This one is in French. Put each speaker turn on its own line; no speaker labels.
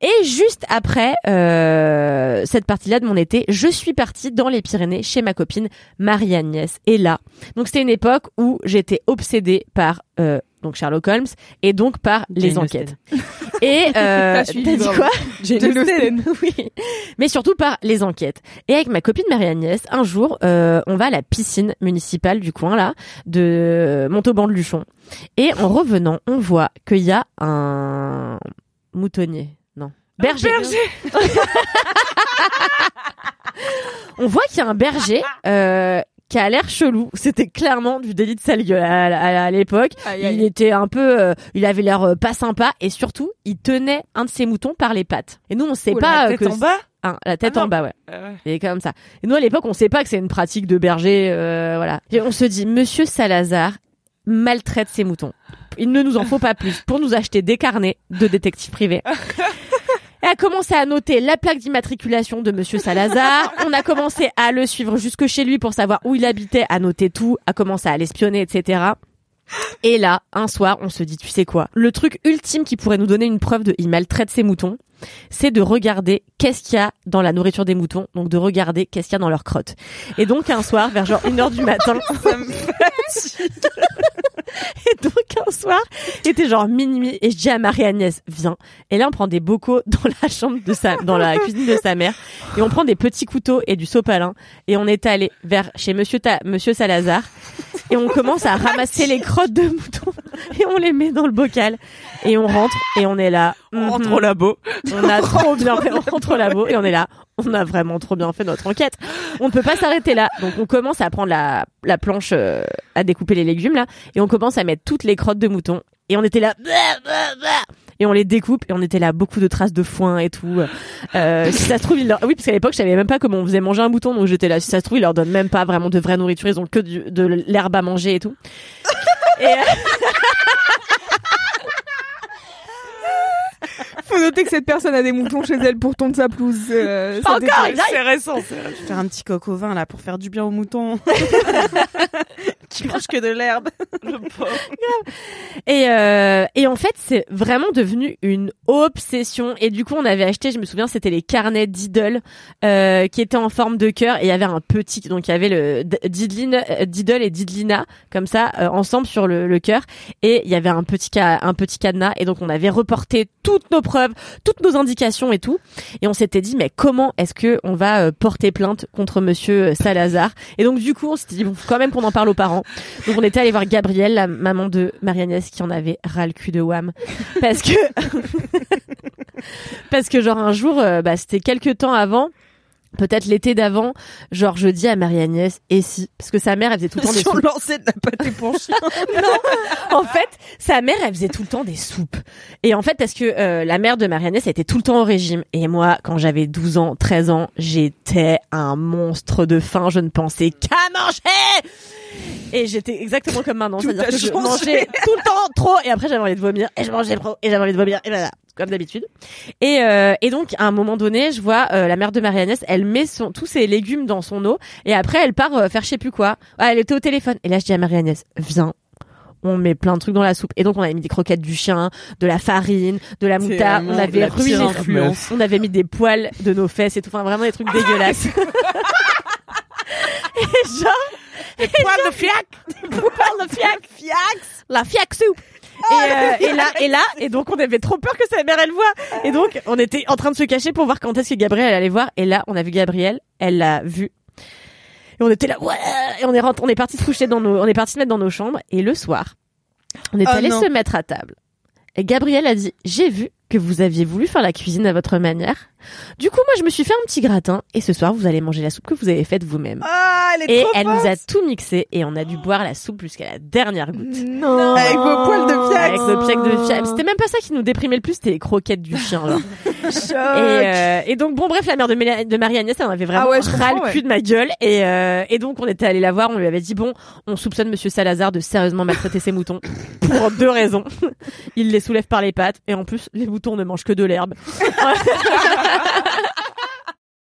Et juste après euh, cette partie-là de mon été, je suis partie dans les Pyrénées chez ma copine Marie-Agnès. Et là, donc c'était une époque où j'étais obsédée par euh, donc Sherlock Holmes et donc par les enquêtes. Et euh,
T'as
dit quoi
Jane Austen.
oui. Mais surtout par les enquêtes. Et avec ma copine Marie-Agnès, un jour, euh, on va à la piscine municipale du coin là, de Montauban de Luchon. Et en revenant, on voit qu'il y a un moutonnier. Berger. on voit qu'il y a un berger euh, qui a l'air chelou. C'était clairement du délit de sale gueule à, à- à l'époque.
Aïe, aïe.
Il était un peu, euh, il avait l'air euh, pas sympa et surtout, il tenait un de ses moutons par les pattes. Et nous, on sait pas
la
euh,
tête
que
en bas
la tête
Ah
en bas, ouais.
Ah ouais.
Et comme ça. Et nous, à l'époque, on sait pas que c'est une pratique de berger, euh, voilà. Et on se dit, Monsieur Salazar maltraite ses moutons. Il ne nous en faut pas plus pour nous acheter des carnets de détective privé. Et a commencé à noter la plaque d'immatriculation de Monsieur Salazar. On a commencé à le suivre jusque chez lui pour savoir où il habitait, à noter tout, à commencer à l'espionner, etc. Et là, un soir, on se dit, tu sais quoi? Le truc ultime qui pourrait nous donner une preuve de il maltraite ses moutons, c'est de regarder qu'est-ce qu'il y a dans la nourriture des moutons, donc de regarder qu'est-ce qu'il y a dans leur crotte. Et donc un soir, vers genre une heure du matin, et donc un soir, il était genre minuit, et je dis à Marie-Agnès, viens. Et là, on prend des bocaux dans la chambre de sa, dans la cuisine de sa mère, et on prend des petits couteaux et du sopalin, et on est allé vers chez Monsieur Ta- Monsieur Salazar, et on commence à ramasser les crottes de moutons, et on les met dans le bocal, et on rentre, et on est là.
On rentre
Mhm.
au labo.
On a trop bien fait, on rentre au labo et on est là. On a vraiment trop bien fait notre enquête. On ne peut pas s'arrêter là. Donc on commence à prendre la, la planche euh, à découper les légumes là et on commence à mettre toutes les crottes de mouton et on était là et on les découpe et on était là beaucoup de traces de foin et tout. Euh, si ça se trouve, il leur... oui parce qu'à l'époque je savais même pas comment on faisait manger un mouton donc j'étais là. Si ça se trouve, ils leur donnent même pas vraiment de vraie nourriture. Ils ont que du- de l'herbe à manger et tout. Et, euh,
Faut noter que cette personne a des moutons chez elle pour tondre sa pelouse. euh,
Pas encore.
C'est récent, c'est récent. Faire un petit coq au vin là pour faire du bien aux moutons. qui mangent que de l'herbe. Le pauvre.
Et, euh, et en fait, c'est vraiment devenu une obsession. Et du coup, on avait acheté, je me souviens, c'était les carnets Diddle euh, qui étaient en forme de cœur. Et il y avait un petit, donc il y avait le D- Diddlin- euh, Diddle et Diddlina comme ça euh, ensemble sur le, le cœur. Et il y avait un petit ca- un petit cadenas. Et donc on avait reporté toutes nos preuves, toutes nos indications et tout. Et on s'était dit, mais comment est-ce que on va euh, porter plainte contre Monsieur Salazar? Et donc du coup, on s'était dit, bon, quand même qu'on en parle aux parents. Donc on était allé voir Gabrielle, la maman de Marie-Agnès, qui en avait ras le cul de Wham. Parce que... Parce que genre un jour, euh, bah, c'était quelques temps avant, peut-être l'été d'avant, genre je dis à Marie-Agnès, et si? Parce que sa mère, elle faisait tout le temps des
Si on
soupes.
lançait de la pâte épanchée.
En fait, sa mère, elle faisait tout le temps des soupes. Et en fait, parce que euh, la mère de Marie-Agnès elle était tout le temps au régime. Et moi, quand j'avais 12 ans, 13 ans, j'étais un monstre de faim. Je ne pensais qu'à manger Et j'étais exactement comme maintenant.
Tout
C'est-à-dire
a
que je
changé.
mangeais tout le temps trop. Et après, j'avais envie de vomir. Et je mangeais trop. Et j'avais envie de vomir. Et voilà. Comme d'habitude. Et, euh, et donc, à un moment donné, je vois euh, la mère de Marie-Agnès, elle met son, tous ses légumes dans son eau. Et après, elle part euh, faire je sais plus quoi. Ah, elle était au téléphone. Et là, je dis à Marie-Agnès, viens, on met plein de trucs dans la soupe. Et donc, on avait mis des croquettes du chien, de la farine, de la moutarde. On avait ruiné, on avait mis des poils de nos fesses et tout. Enfin, vraiment des trucs dégueulasses. et genre,
Des poils de fiac.
parle de fiac, fiax, la fiac soupe. Et, euh, et là, et là, et donc on avait trop peur que sa mère elle voit. Et donc on était en train de se cacher pour voir quand est-ce que Gabrielle allait voir. Et là, on a vu Gabrielle, elle l'a vu. Et on était là, ouais. Et on est rentré, on est parti se coucher dans nos, on est parti se mettre dans nos chambres. Et le soir, on est
Oh
allé se mettre à table. Et Gabrielle a dit, j'ai vu que vous aviez voulu faire la cuisine à votre manière. Du coup, moi, je me suis fait un petit gratin et ce soir, vous allez manger la soupe que vous avez faite vous-même.
Ah, elle est
Et
trop
elle nous a tout mixé et on a dû boire la soupe jusqu'à la dernière goutte.
Non. Avec vos poils de fiac.
Avec nos pièces de fiac. C'était même pas ça qui nous déprimait le plus, c'était les croquettes du chien. Et, euh, et donc bon bref la mère de, Méla- de Marie-Agnès elle en avait vraiment
Ah ouais,
ras le cul de ma gueule. Et, euh, et donc on était allé la voir on lui avait dit bon on soupçonne Monsieur Salazar de sérieusement maltraiter ses moutons. Pour deux raisons. Il les soulève par les pattes et en plus les moutons ne mangent que de l'herbe